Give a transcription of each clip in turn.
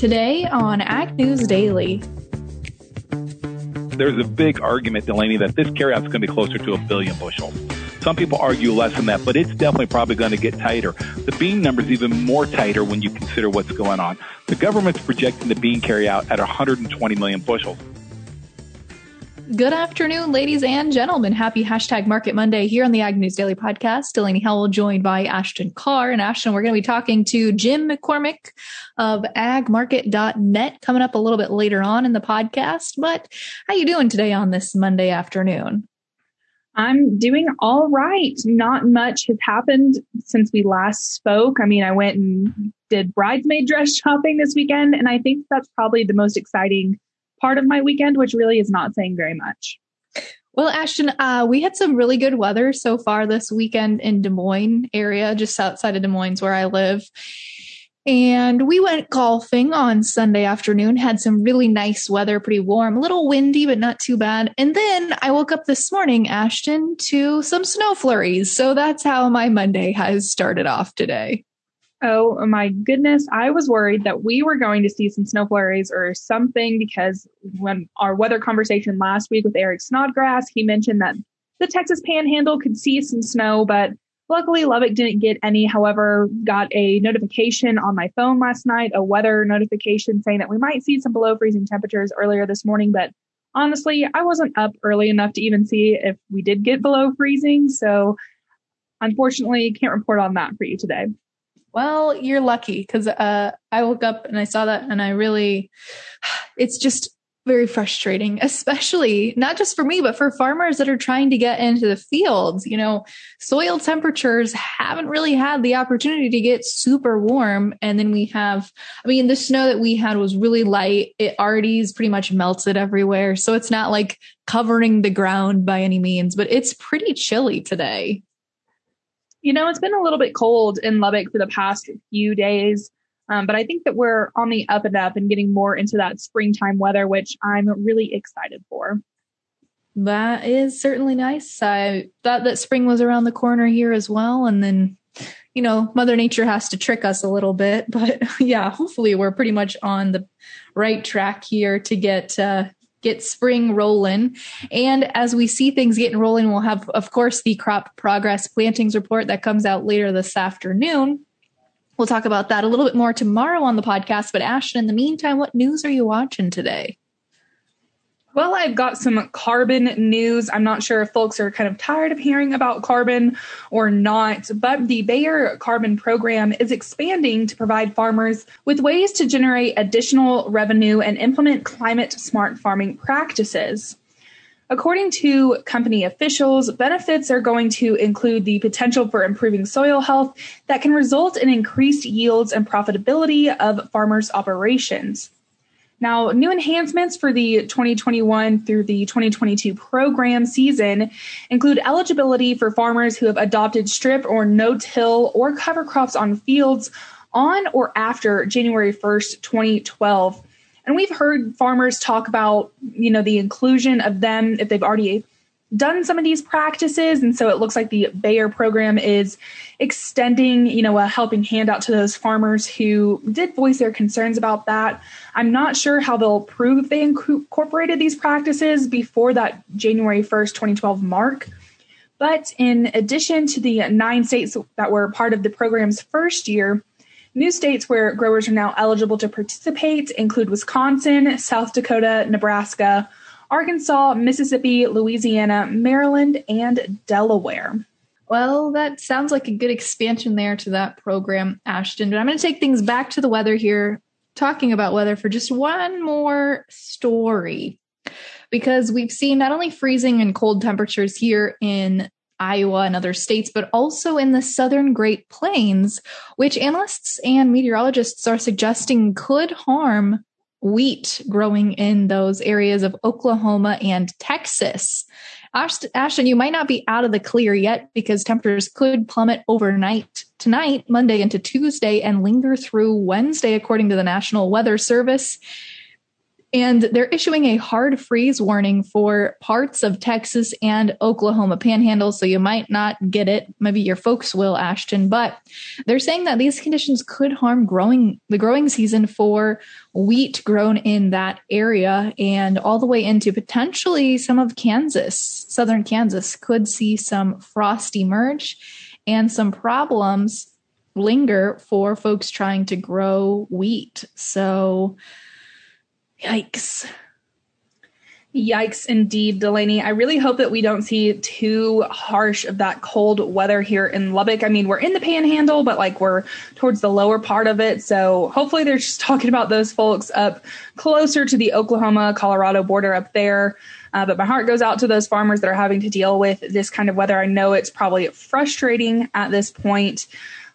Today on Ag News Daily. There's a big argument, Delaney, that this carryout is going to be closer to a billion bushels. Some people argue less than that, but it's definitely probably going to get tighter. The bean number is even more tighter when you consider what's going on. The government's projecting the bean carryout at 120 million bushels. Good afternoon, ladies and gentlemen. Happy hashtag Market Monday here on the Ag News Daily Podcast. Delaney Howell joined by Ashton Carr. And Ashton, we're going to be talking to Jim McCormick of agmarket.net coming up a little bit later on in the podcast. But how are you doing today on this Monday afternoon? I'm doing all right. Not much has happened since we last spoke. I mean, I went and did bridesmaid dress shopping this weekend, and I think that's probably the most exciting part of my weekend, which really is not saying very much. Well, Ashton, uh, we had some really good weather so far this weekend in Des Moines area, just outside of Des Moines where I live. And we went golfing on Sunday afternoon, had some really nice weather, pretty warm, a little windy, but not too bad. And then I woke up this morning, Ashton, to some snow flurries. So that's how my Monday has started off today. Oh my goodness. I was worried that we were going to see some snow flurries or something because when our weather conversation last week with Eric Snodgrass, he mentioned that the Texas panhandle could see some snow, but luckily Lubbock didn't get any. However, got a notification on my phone last night, a weather notification saying that we might see some below freezing temperatures earlier this morning. But honestly, I wasn't up early enough to even see if we did get below freezing. So unfortunately, can't report on that for you today. Well, you're lucky because uh, I woke up and I saw that, and I really, it's just very frustrating, especially not just for me, but for farmers that are trying to get into the fields. You know, soil temperatures haven't really had the opportunity to get super warm. And then we have, I mean, the snow that we had was really light. It already is pretty much melted everywhere. So it's not like covering the ground by any means, but it's pretty chilly today. You know, it's been a little bit cold in Lubbock for the past few days, um, but I think that we're on the up and up and getting more into that springtime weather, which I'm really excited for. That is certainly nice. I thought that spring was around the corner here as well. And then, you know, Mother Nature has to trick us a little bit. But yeah, hopefully we're pretty much on the right track here to get uh, get spring rolling. And as we see things getting rolling, we'll have, of course, the crop progress plantings report that comes out later this afternoon. We'll talk about that a little bit more tomorrow on the podcast. But Ashton, in the meantime, what news are you watching today? Well, I've got some carbon news. I'm not sure if folks are kind of tired of hearing about carbon or not, but the Bayer Carbon Program is expanding to provide farmers with ways to generate additional revenue and implement climate smart farming practices. According to company officials, benefits are going to include the potential for improving soil health that can result in increased yields and profitability of farmers' operations. Now, new enhancements for the 2021 through the 2022 program season include eligibility for farmers who have adopted strip or no-till or cover crops on fields on or after January 1st, 2012. And we've heard farmers talk about, you know, the inclusion of them if they've already done some of these practices and so it looks like the bayer program is extending you know a helping hand out to those farmers who did voice their concerns about that. I'm not sure how they'll prove they incorporated these practices before that january 1st 2012 mark. But in addition to the nine states that were part of the program's first year New states where growers are now eligible to participate include Wisconsin, South Dakota, Nebraska, Arkansas, Mississippi, Louisiana, Maryland, and Delaware. Well, that sounds like a good expansion there to that program, Ashton. But I'm going to take things back to the weather here, talking about weather for just one more story. Because we've seen not only freezing and cold temperatures here in Iowa and other states, but also in the southern Great Plains, which analysts and meteorologists are suggesting could harm wheat growing in those areas of Oklahoma and Texas. Ashton, you might not be out of the clear yet because temperatures could plummet overnight tonight, Monday into Tuesday, and linger through Wednesday, according to the National Weather Service. And they're issuing a hard freeze warning for parts of Texas and Oklahoma panhandle. So you might not get it. Maybe your folks will, Ashton. But they're saying that these conditions could harm growing the growing season for wheat grown in that area and all the way into potentially some of Kansas, southern Kansas could see some frost emerge and some problems linger for folks trying to grow wheat. So Yikes. Yikes, indeed, Delaney. I really hope that we don't see too harsh of that cold weather here in Lubbock. I mean, we're in the panhandle, but like we're towards the lower part of it. So hopefully they're just talking about those folks up closer to the Oklahoma Colorado border up there. Uh, but my heart goes out to those farmers that are having to deal with this kind of weather. I know it's probably frustrating at this point.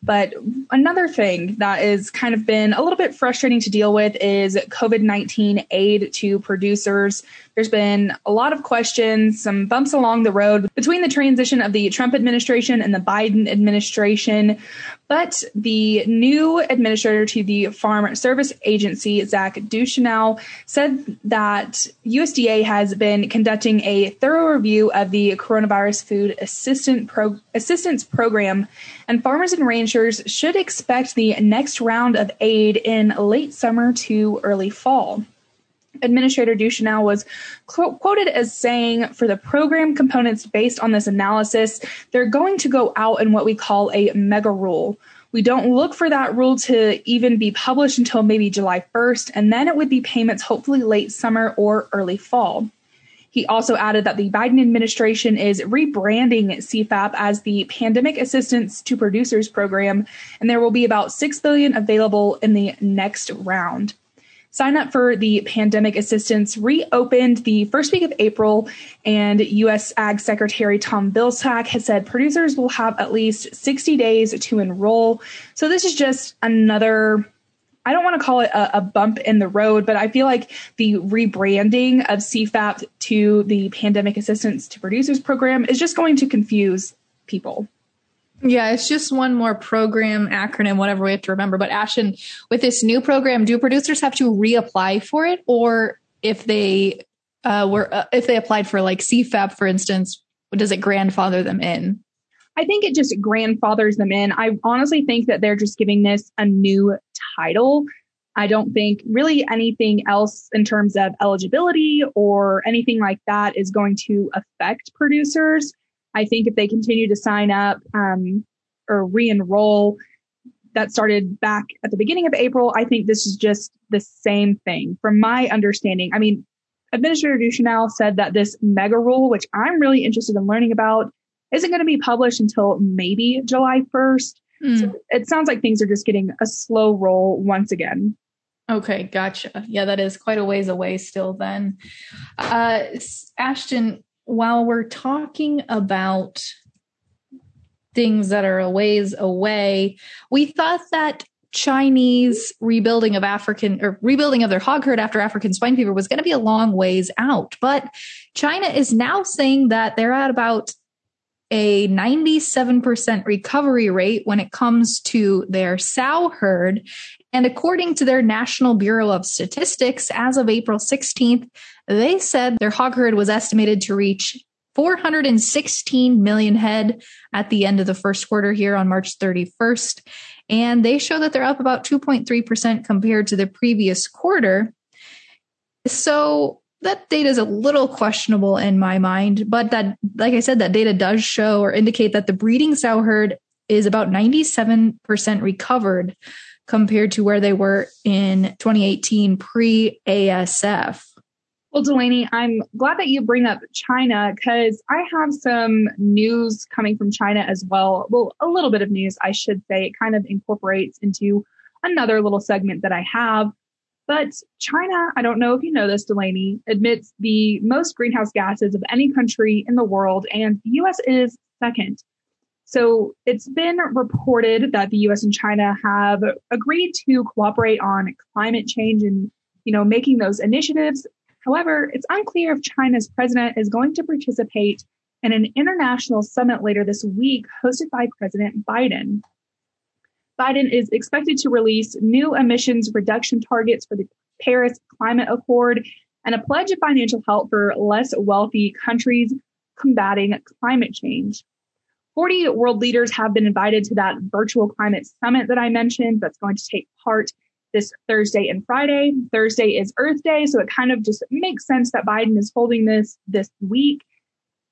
But another thing that is kind of been a little bit frustrating to deal with is COVID 19 aid to producers. There's been a lot of questions, some bumps along the road between the transition of the Trump administration and the Biden administration. But the new administrator to the Farm Service Agency, Zach Ducheneaux, said that USDA has been conducting a thorough review of the coronavirus food pro- assistance program, and farmers and ranchers should expect the next round of aid in late summer to early fall. Administrator Ducheneaux was quoted as saying, for the program components based on this analysis, they're going to go out in what we call a mega rule. We don't look for that rule to even be published until maybe July 1st, and then it would be payments hopefully late summer or early fall. He also added that the Biden administration is rebranding CFAP as the Pandemic Assistance to Producers Program, and there will be about 6 billion available in the next round. Sign up for the pandemic assistance reopened the first week of April, and U.S. Ag Secretary Tom Vilsack has said producers will have at least 60 days to enroll. So this is just another. I don't want to call it a, a bump in the road, but I feel like the rebranding of CFAP to the Pandemic Assistance to Producers program is just going to confuse people. Yeah, it's just one more program acronym, whatever we have to remember. But Ashton, with this new program, do producers have to reapply for it, or if they uh, were uh, if they applied for like CFAP, for instance, does it grandfather them in? I think it just grandfathers them in. I honestly think that they're just giving this a new title. I don't think really anything else in terms of eligibility or anything like that is going to affect producers. I think if they continue to sign up um, or re-enroll, that started back at the beginning of April. I think this is just the same thing. From my understanding, I mean, Administrator Ducheneaux said that this mega rule, which I'm really interested in learning about, isn't going to be published until maybe July 1st. Mm. So it sounds like things are just getting a slow roll once again. Okay, gotcha. Yeah, that is quite a ways away still then. Uh, Ashton, while we're talking about things that are a ways away, we thought that Chinese rebuilding of African or rebuilding of their hog herd after African swine fever was going to be a long ways out. But China is now saying that they're at about a 97% recovery rate when it comes to their sow herd. And according to their National Bureau of Statistics, as of April 16th, they said their hog herd was estimated to reach 416 million head at the end of the first quarter here on March 31st. And they show that they're up about 2.3% compared to the previous quarter. So that data is a little questionable in my mind, but that, like I said, that data does show or indicate that the breeding sow herd is about 97% recovered compared to where they were in 2018 pre ASF. Well, Delaney, I'm glad that you bring up China because I have some news coming from China as well. Well, a little bit of news, I should say. It kind of incorporates into another little segment that I have. But China, I don't know if you know this, Delaney, admits the most greenhouse gases of any country in the world, and the US is second. So it's been reported that the US and China have agreed to cooperate on climate change and you know, making those initiatives However, it's unclear if China's president is going to participate in an international summit later this week hosted by President Biden. Biden is expected to release new emissions reduction targets for the Paris Climate Accord, and a pledge of financial help for less wealthy countries combating climate change. 40 world leaders have been invited to that virtual climate summit that I mentioned that's going to take part this Thursday and Friday. Thursday is Earth Day, so it kind of just makes sense that Biden is holding this this week.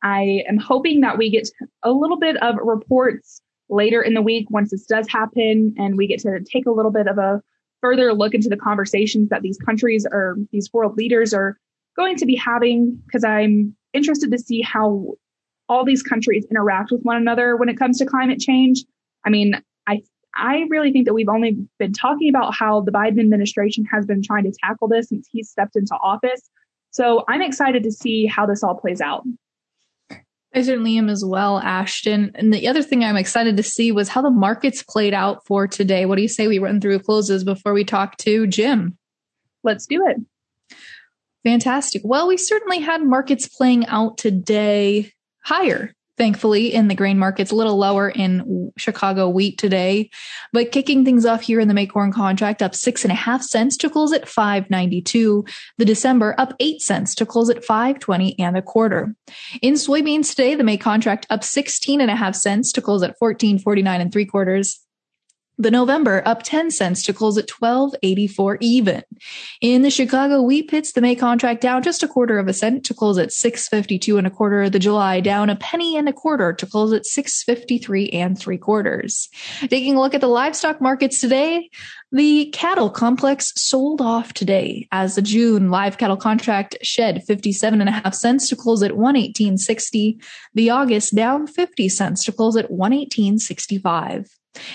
I am hoping that we get a little bit of reports later in the week once this does happen and we get to take a little bit of a further look into the conversations that these countries or these world leaders are going to be having because I'm interested to see how all these countries interact with one another when it comes to climate change. I mean, I I really think that we've only been talking about how the Biden administration has been trying to tackle this since he stepped into office. So I'm excited to see how this all plays out. I certainly am as well, Ashton. And the other thing I'm excited to see was how the markets played out for today. What do you say we run through closes before we talk to Jim? Let's do it. Fantastic. Well, we certainly had markets playing out today higher thankfully in the grain markets a little lower in chicago wheat today. But kicking things off here in the may corn contract up six and a half cents to close at 592 the december up eight cents to close at 520 and a quarter. In soybeans today the may contract up 16 and a half cents to close at 1449 and three quarters the November up 10 cents to close at 12.84 even. In the Chicago wheat pits, the May contract down just a quarter of a cent to close at 6.52 and a quarter. The July down a penny and a quarter to close at 6.53 and three quarters. Taking a look at the livestock markets today, the cattle complex sold off today as the June live cattle contract shed 57 and a half cents to close at 118.60. The August down 50 cents to close at 118.65.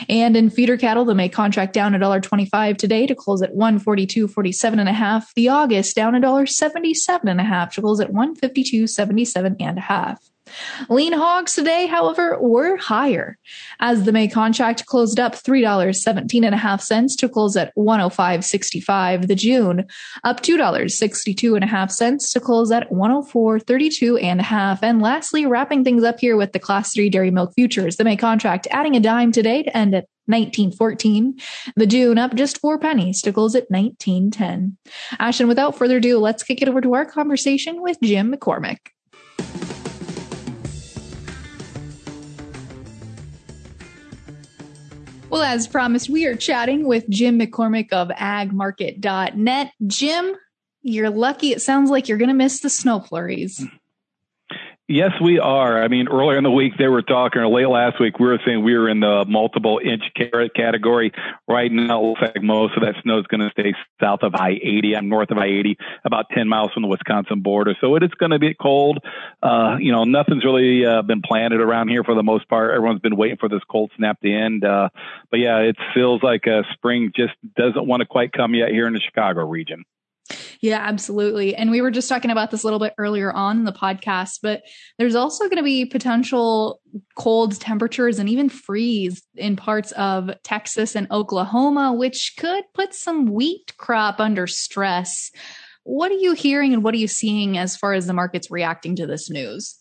And in feeder cattle, the May contract down $1.25 today to close at 142.47 and a half. The August down $1.77 and a half to close at 152.77 and a half. Lean hogs today, however, were higher as the May contract closed up $3.17 and a half to close at 105.65. The June up $2.62 and a half to close at 104.32 and a half. And lastly, wrapping things up here with the class three dairy milk futures, the May contract adding a dime today to end at 1914. The June up just four pennies to close at 1910. Ashton, without further ado, let's kick it over to our conversation with Jim McCormick. Well, as promised, we are chatting with Jim McCormick of agmarket.net. Jim, you're lucky. It sounds like you're going to miss the snow flurries. Yes, we are. I mean, earlier in the week they were talking, or late last week we were saying we were in the multiple inch carat category. Right now, looks like most of that snow is going to stay south of I-80. I'm north of I-80, about 10 miles from the Wisconsin border. So it is going to be cold. Uh, you know, nothing's really uh, been planted around here for the most part. Everyone's been waiting for this cold snap to end. Uh, but yeah, it feels like uh, spring just doesn't want to quite come yet here in the Chicago region. Yeah, absolutely. And we were just talking about this a little bit earlier on in the podcast, but there's also going to be potential cold temperatures and even freeze in parts of Texas and Oklahoma, which could put some wheat crop under stress. What are you hearing and what are you seeing as far as the market's reacting to this news?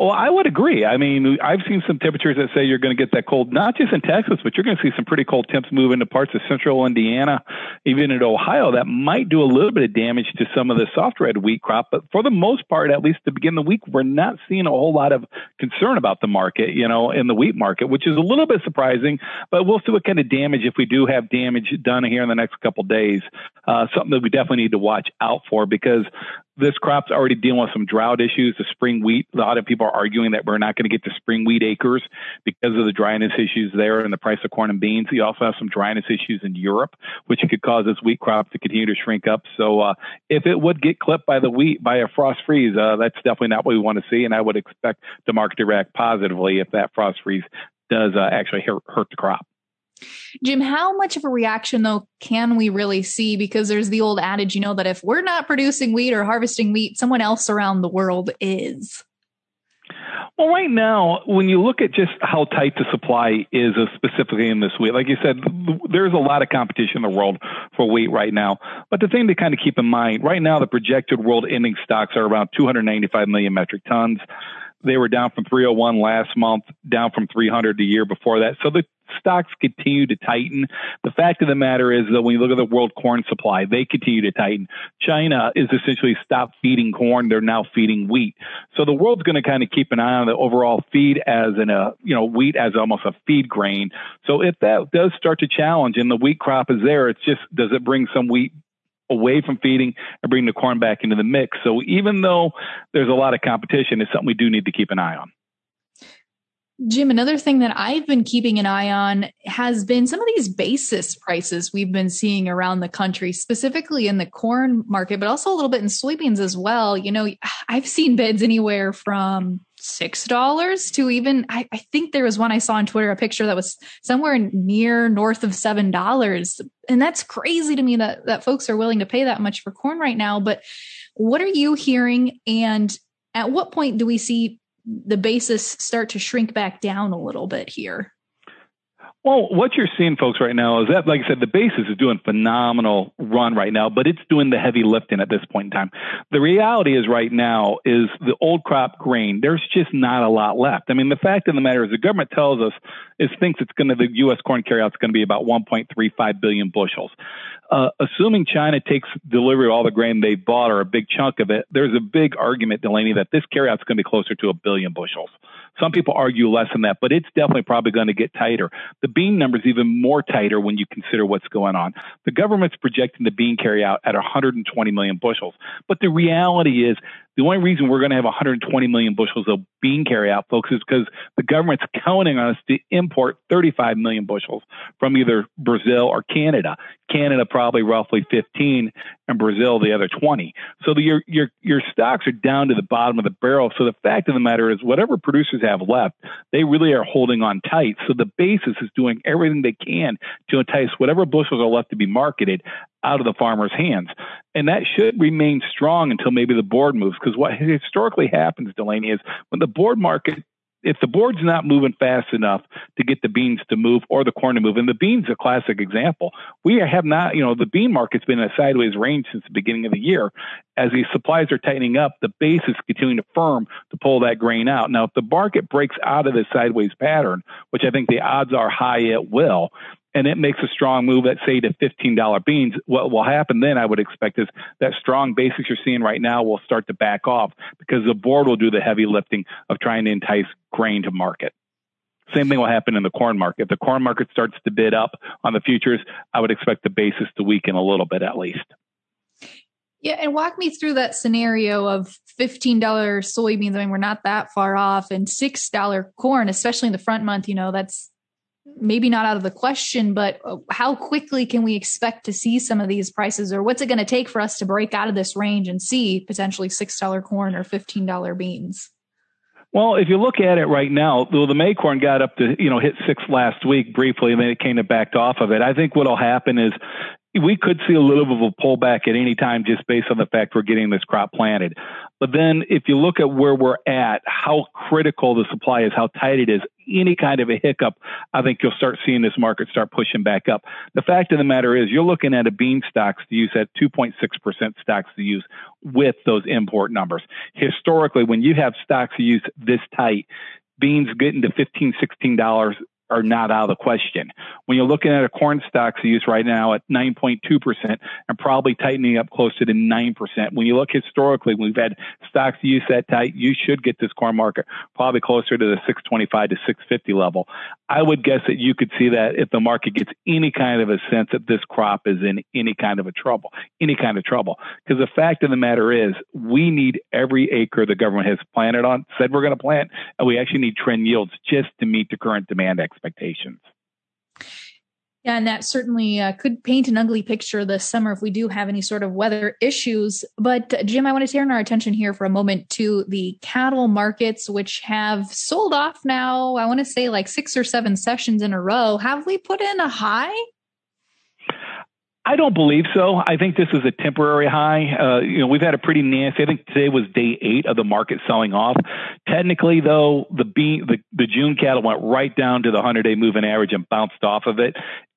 Well, I would agree. I mean, I've seen some temperatures that say you're going to get that cold, not just in Texas, but you're going to see some pretty cold temps move into parts of central Indiana, even in Ohio. That might do a little bit of damage to some of the soft red wheat crop. But for the most part, at least to begin the week, we're not seeing a whole lot of concern about the market, you know, in the wheat market, which is a little bit surprising. But we'll see what kind of damage, if we do have damage done here in the next couple days, uh, something that we definitely need to watch out for because this crop's already dealing with some drought issues. The spring wheat, a lot of people are arguing that we're not going to get the spring wheat acres because of the dryness issues there and the price of corn and beans. You also have some dryness issues in Europe, which could cause this wheat crop to continue to shrink up. So uh, if it would get clipped by the wheat by a frost freeze, uh, that's definitely not what we want to see. And I would expect the market to react positively if that frost freeze does uh, actually hurt, hurt the crop. Jim, how much of a reaction though can we really see? Because there's the old adage, you know, that if we're not producing wheat or harvesting wheat, someone else around the world is. Well, right now, when you look at just how tight the supply is, specifically in this wheat, like you said, there's a lot of competition in the world for wheat right now. But the thing to kind of keep in mind, right now, the projected world ending stocks are around 295 million metric tons. They were down from 301 last month, down from 300 the year before that. So the stocks continue to tighten. The fact of the matter is that when you look at the world corn supply, they continue to tighten. China is essentially stopped feeding corn; they're now feeding wheat. So the world's going to kind of keep an eye on the overall feed as in a you know wheat as almost a feed grain. So if that does start to challenge and the wheat crop is there, it's just does it bring some wheat away from feeding and bring the corn back into the mix. So even though there's a lot of competition, it's something we do need to keep an eye on. Jim, another thing that I've been keeping an eye on has been some of these basis prices we've been seeing around the country, specifically in the corn market, but also a little bit in soybeans as well. You know, I've seen bids anywhere from six dollars to even I, I, think there was one I saw on Twitter, a picture that was somewhere near north of seven dollars. And that's crazy to me that that folks are willing to pay that much for corn right now. But what are you hearing? And at what point do we see the basis start to shrink back down a little bit here? Well, what you're seeing, folks, right now is that, like I said, the basis is doing phenomenal run right now, but it's doing the heavy lifting at this point in time. The reality is right now is the old crop grain. There's just not a lot left. I mean, the fact of the matter is the government tells us is thinks it's going to the U.S. corn carryout is going to be about 1.35 billion bushels. Uh, assuming China takes delivery of all the grain they bought or a big chunk of it, there's a big argument, Delaney, that this carryout is going to be closer to a billion bushels. Some people argue less than that, but it's definitely probably going to get tighter. The bean number is even more tighter when you consider what's going on. The government's projecting the bean carryout at 120 million bushels. But the reality is the only reason we're going to have 120 million bushels of bean carryout, folks, is because the government's counting on us to import 35 million bushels from either Brazil or Canada. Canada probably roughly 15, and Brazil the other 20. So the, your your your stocks are down to the bottom of the barrel. So the fact of the matter is, whatever producers have left, they really are holding on tight. So the basis is doing everything they can to entice whatever bushels are left to be marketed out of the farmer's hands. And that should remain strong until maybe the board moves. Because what historically happens, Delaney, is when the board market if the board's not moving fast enough to get the beans to move or the corn to move, and the beans a classic example, we have not, you know, the bean market's been in a sideways range since the beginning of the year. As these supplies are tightening up, the base is continuing to firm to pull that grain out. Now, if the market breaks out of this sideways pattern, which I think the odds are high it will, and it makes a strong move at say to $15 beans, what will happen then I would expect is that strong basis you're seeing right now will start to back off because the board will do the heavy lifting of trying to entice grain to market. Same thing will happen in the corn market. If the corn market starts to bid up on the futures, I would expect the basis to weaken a little bit at least. Yeah, and walk me through that scenario of $15 soybeans. I mean, we're not that far off, and $6 corn, especially in the front month, you know, that's maybe not out of the question, but uh, how quickly can we expect to see some of these prices, or what's it going to take for us to break out of this range and see potentially $6 corn or $15 beans? Well, if you look at it right now, the May corn got up to, you know, hit six last week briefly, and then it kind of backed off of it. I think what'll happen is we could see a little bit of a pullback at any time just based on the fact we're getting this crop planted. But then if you look at where we're at, how critical the supply is, how tight it is, any kind of a hiccup, I think you'll start seeing this market start pushing back up. The fact of the matter is you're looking at a bean stocks to use at 2.6% stocks to use with those import numbers. Historically, when you have stocks to use this tight, beans getting to 15 $16 are not out of the question. When you're looking at a corn stocks use right now at 9.2% and probably tightening up closer to 9%. When you look historically, we've had stocks use that tight, you should get this corn market probably closer to the 625 to 650 level. I would guess that you could see that if the market gets any kind of a sense that this crop is in any kind of a trouble, any kind of trouble. Because the fact of the matter is, we need every acre the government has planted on, said we're going to plant, and we actually need trend yields just to meet the current demand expectations expectations. Yeah, and that certainly uh, could paint an ugly picture this summer if we do have any sort of weather issues. But uh, Jim, I want to turn our attention here for a moment to the cattle markets, which have sold off now. I want to say like six or seven sessions in a row. Have we put in a high? I don't believe so. I think this is a temporary high. Uh, you know, we've had a pretty nasty. I think today was day eight of the market selling off. Technically, though, the B, the, the June cattle went right down to the 100-day moving average and bounced off of it.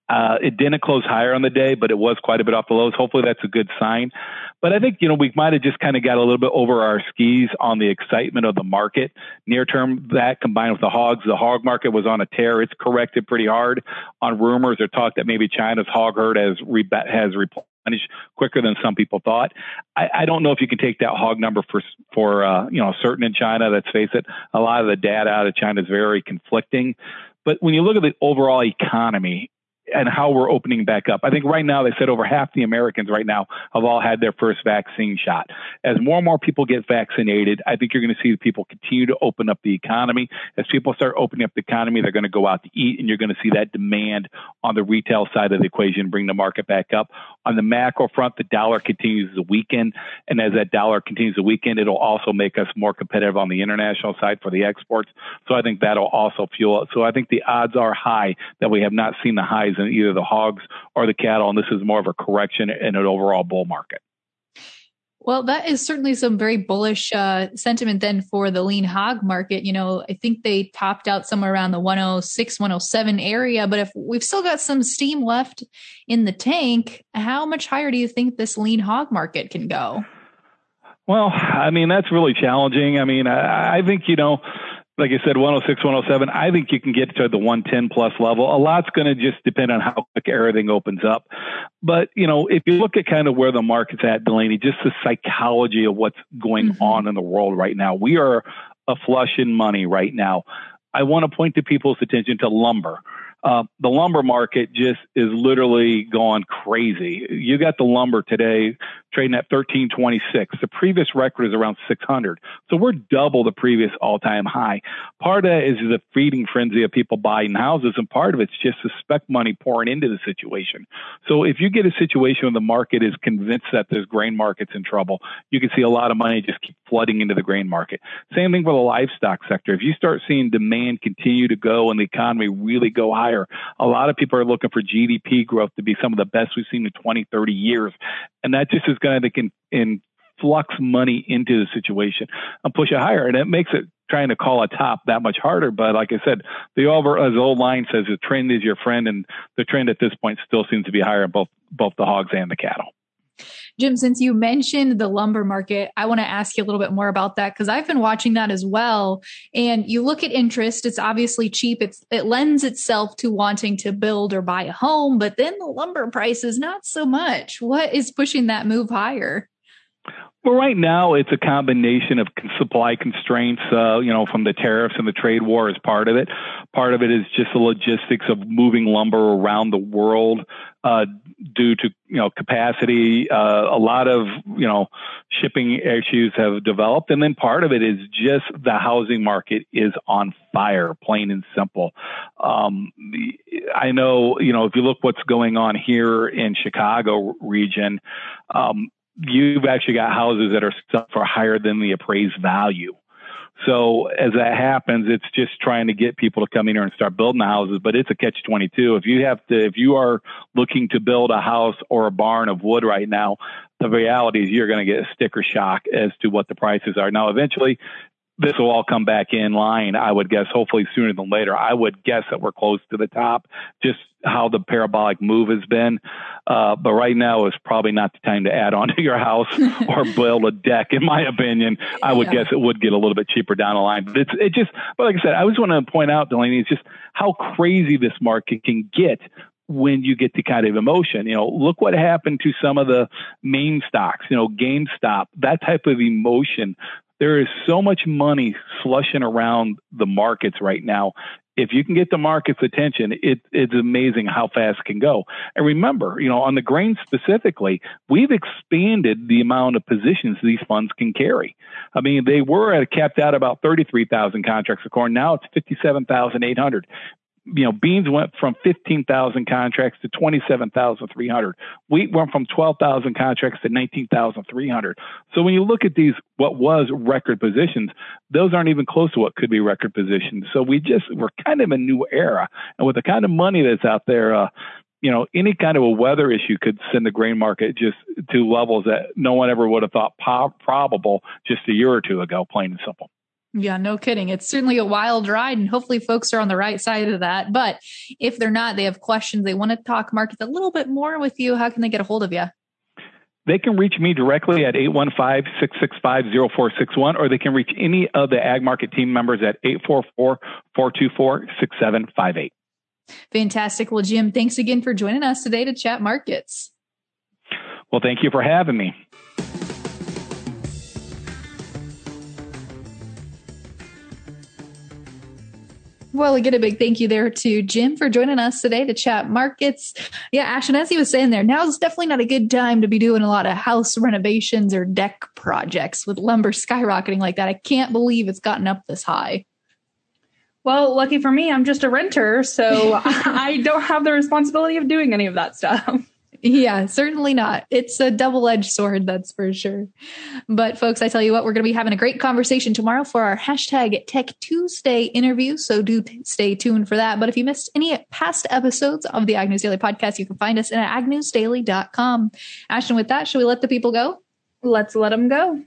Uh, it didn't close higher on the day, but it was quite a bit off the lows. Hopefully that's a good sign. But I think, you know, we might have just kind of got a little bit over our skis on the excitement of the market. Near term, that combined with the hogs, the hog market was on a tear. It's corrected pretty hard on rumors or talk that maybe China's hog herd has, re- has replenished quicker than some people thought. I, I, don't know if you can take that hog number for, for, uh, you know, certain in China. Let's face it. A lot of the data out of China is very conflicting. But when you look at the overall economy, and how we're opening back up. I think right now they said over half the Americans right now have all had their first vaccine shot. As more and more people get vaccinated, I think you're going to see people continue to open up the economy. As people start opening up the economy, they're going to go out to eat, and you're going to see that demand on the retail side of the equation bring the market back up. On the macro front, the dollar continues to weaken, and as that dollar continues to weaken, it'll also make us more competitive on the international side for the exports. So I think that'll also fuel it. So I think the odds are high that we have not seen the highs in either the hogs or the cattle, and this is more of a correction in an overall bull market. Well, that is certainly some very bullish uh, sentiment then for the lean hog market. You know, I think they topped out somewhere around the 106, 107 area. But if we've still got some steam left in the tank, how much higher do you think this lean hog market can go? Well, I mean, that's really challenging. I mean, I, I think, you know, like I said, 106, 107. I think you can get to the 110 plus level. A lot's going to just depend on how quick everything opens up. But, you know, if you look at kind of where the market's at, Delaney, just the psychology of what's going mm-hmm. on in the world right now, we are a flush in money right now. I want to point to people's attention to lumber. Uh, the lumber market just is literally gone crazy. You got the lumber today trading at 1326. The previous record is around 600. So we're double the previous all time high. Part of that is the feeding frenzy of people buying houses, and part of it's just the spec money pouring into the situation. So if you get a situation where the market is convinced that this grain market's in trouble, you can see a lot of money just keep flooding into the grain market. Same thing for the livestock sector. If you start seeing demand continue to go and the economy really go higher, a lot of people are looking for GDP growth to be some of the best we've seen in 20, 30 years. And that just is going to influx money into the situation and push it higher. And it makes it trying to call a top that much harder. But like I said, the over as old line says, the trend is your friend, and the trend at this point still seems to be higher in both both the hogs and the cattle. Jim, since you mentioned the lumber market, I want to ask you a little bit more about that because I've been watching that as well. And you look at interest, it's obviously cheap. It's it lends itself to wanting to build or buy a home, but then the lumber price is not so much. What is pushing that move higher? Well, right now it's a combination of supply constraints, uh, you know, from the tariffs and the trade war is part of it. Part of it is just the logistics of moving lumber around the world uh, due to you know capacity. Uh, a lot of you know shipping issues have developed, and then part of it is just the housing market is on fire, plain and simple. Um, I know you know if you look what's going on here in Chicago region. Um, you've actually got houses that are for higher than the appraised value. So as that happens, it's just trying to get people to come in here and start building the houses, but it's a catch 22. If you have to, if you are looking to build a house or a barn of wood right now, the reality is you're going to get a sticker shock as to what the prices are. Now, eventually this will all come back in line, I would guess, hopefully sooner than later. I would guess that we're close to the top, just how the parabolic move has been. Uh, but right now is probably not the time to add on to your house or build a deck, in my opinion. I would yeah. guess it would get a little bit cheaper down the line. But it's it just, but like I said, I just want to point out, Delaney, it's just how crazy this market can get when you get the kind of emotion. You know, look what happened to some of the main stocks, you know, GameStop, that type of emotion there is so much money slushing around the markets right now. If you can get the market's attention, it, it's amazing how fast it can go. And remember, you know, on the grain specifically, we've expanded the amount of positions these funds can carry. I mean, they were at capped out about 33,000 contracts of corn. Now it's 57,800 you know, beans went from 15,000 contracts to 27,300. Wheat went from 12,000 contracts to 19,300. So when you look at these, what was record positions, those aren't even close to what could be record positions. So we just, we're kind of a new era. And with the kind of money that's out there, uh, you know, any kind of a weather issue could send the grain market just to levels that no one ever would have thought po- probable just a year or two ago, plain and simple. Yeah, no kidding. It's certainly a wild ride, and hopefully, folks are on the right side of that. But if they're not, they have questions, they want to talk markets a little bit more with you, how can they get a hold of you? They can reach me directly at 815-665-0461, or they can reach any of the Ag Market team members at 844-424-6758. Fantastic. Well, Jim, thanks again for joining us today to chat markets. Well, thank you for having me. Well, again, a big thank you there to Jim for joining us today to chat markets. Yeah, Ashton, as he was saying there, now is definitely not a good time to be doing a lot of house renovations or deck projects with lumber skyrocketing like that. I can't believe it's gotten up this high. Well, lucky for me, I'm just a renter, so I don't have the responsibility of doing any of that stuff. Yeah, certainly not. It's a double edged sword, that's for sure. But, folks, I tell you what, we're going to be having a great conversation tomorrow for our hashtag Tech Tuesday interview. So, do t- stay tuned for that. But if you missed any past episodes of the Ag News Daily podcast, you can find us at agnewsdaily.com. Ashton, with that, should we let the people go? Let's let them go.